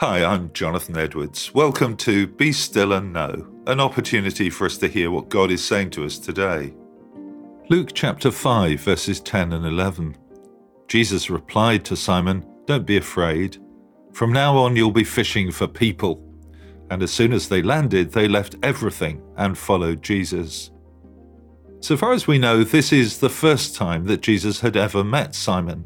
Hi, I'm Jonathan Edwards. Welcome to Be Still and Know, an opportunity for us to hear what God is saying to us today. Luke chapter 5, verses 10 and 11. Jesus replied to Simon, Don't be afraid. From now on, you'll be fishing for people. And as soon as they landed, they left everything and followed Jesus. So far as we know, this is the first time that Jesus had ever met Simon.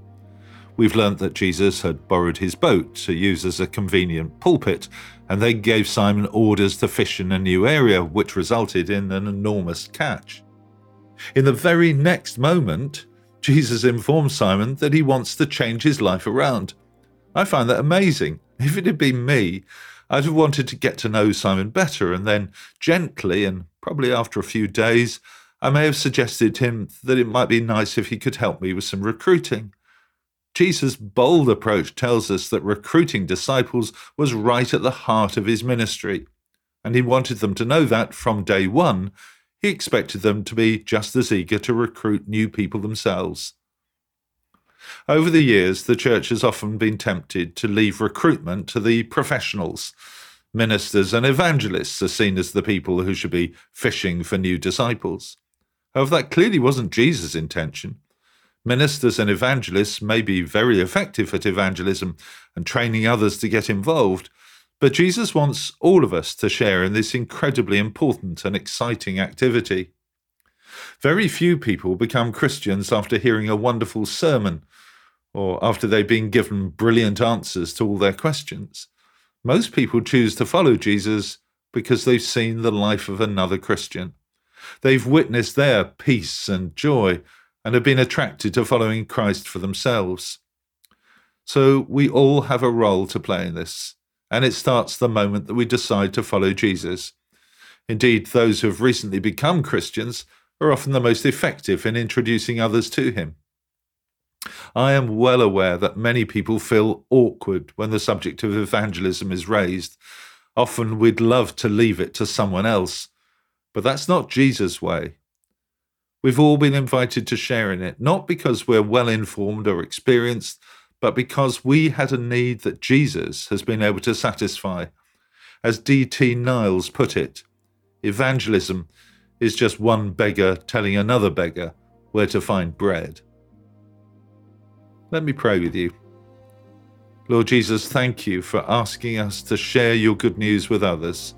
We've learnt that Jesus had borrowed his boat to use as a convenient pulpit, and they gave Simon orders to fish in a new area, which resulted in an enormous catch. In the very next moment, Jesus informs Simon that he wants to change his life around. I find that amazing. If it had been me, I'd have wanted to get to know Simon better, and then gently, and probably after a few days, I may have suggested to him that it might be nice if he could help me with some recruiting. Jesus' bold approach tells us that recruiting disciples was right at the heart of his ministry, and he wanted them to know that from day one, he expected them to be just as eager to recruit new people themselves. Over the years, the church has often been tempted to leave recruitment to the professionals. Ministers and evangelists are seen as the people who should be fishing for new disciples. However, that clearly wasn't Jesus' intention. Ministers and evangelists may be very effective at evangelism and training others to get involved, but Jesus wants all of us to share in this incredibly important and exciting activity. Very few people become Christians after hearing a wonderful sermon or after they've been given brilliant answers to all their questions. Most people choose to follow Jesus because they've seen the life of another Christian. They've witnessed their peace and joy and have been attracted to following Christ for themselves. So we all have a role to play in this, and it starts the moment that we decide to follow Jesus. Indeed, those who have recently become Christians are often the most effective in introducing others to him. I am well aware that many people feel awkward when the subject of evangelism is raised. Often we'd love to leave it to someone else, but that's not Jesus' way. We've all been invited to share in it, not because we're well informed or experienced, but because we had a need that Jesus has been able to satisfy. As D.T. Niles put it, evangelism is just one beggar telling another beggar where to find bread. Let me pray with you. Lord Jesus, thank you for asking us to share your good news with others.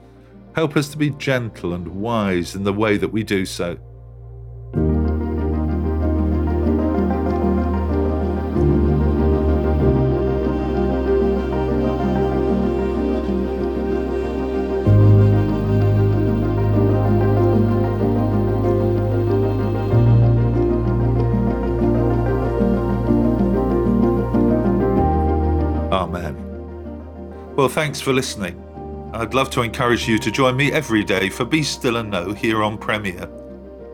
Help us to be gentle and wise in the way that we do so. Well, thanks for listening. I'd love to encourage you to join me every day for Be Still and Know here on Premier.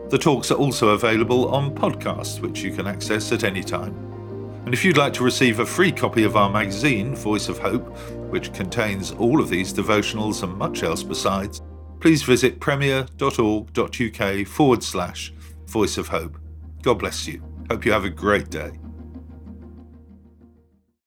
The talks are also available on podcast, which you can access at any time. And if you'd like to receive a free copy of our magazine, Voice of Hope, which contains all of these devotionals and much else besides, please visit premier.org.uk forward slash Voice of Hope. God bless you. Hope you have a great day.